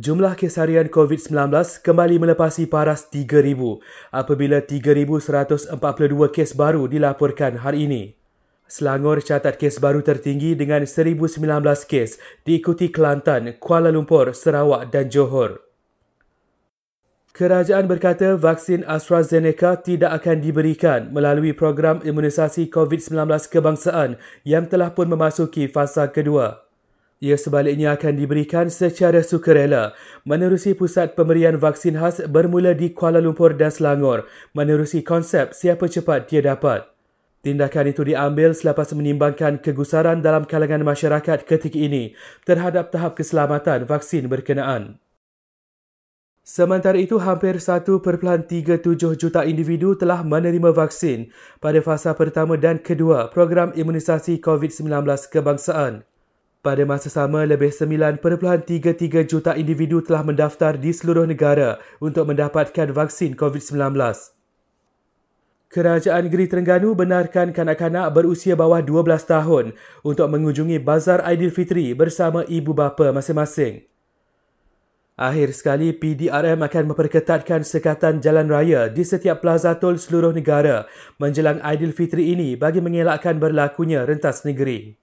Jumlah kes harian COVID-19 kembali melepasi paras 3,000 apabila 3,142 kes baru dilaporkan hari ini. Selangor catat kes baru tertinggi dengan 1,019 kes diikuti Kelantan, Kuala Lumpur, Sarawak dan Johor. Kerajaan berkata vaksin AstraZeneca tidak akan diberikan melalui program imunisasi COVID-19 kebangsaan yang telah pun memasuki fasa kedua. Ia sebaliknya akan diberikan secara sukarela menerusi pusat pemberian vaksin khas bermula di Kuala Lumpur dan Selangor menerusi konsep siapa cepat dia dapat. Tindakan itu diambil selepas menimbangkan kegusaran dalam kalangan masyarakat ketika ini terhadap tahap keselamatan vaksin berkenaan. Sementara itu, hampir 1.37 juta individu telah menerima vaksin pada fasa pertama dan kedua program imunisasi COVID-19 kebangsaan. Pada masa sama, lebih 9.33 juta individu telah mendaftar di seluruh negara untuk mendapatkan vaksin COVID-19. Kerajaan Negeri Terengganu benarkan kanak-kanak berusia bawah 12 tahun untuk mengunjungi Bazar Aidilfitri bersama ibu bapa masing-masing. Akhir sekali, PDRM akan memperketatkan sekatan jalan raya di setiap plaza tol seluruh negara menjelang Aidilfitri ini bagi mengelakkan berlakunya rentas negeri.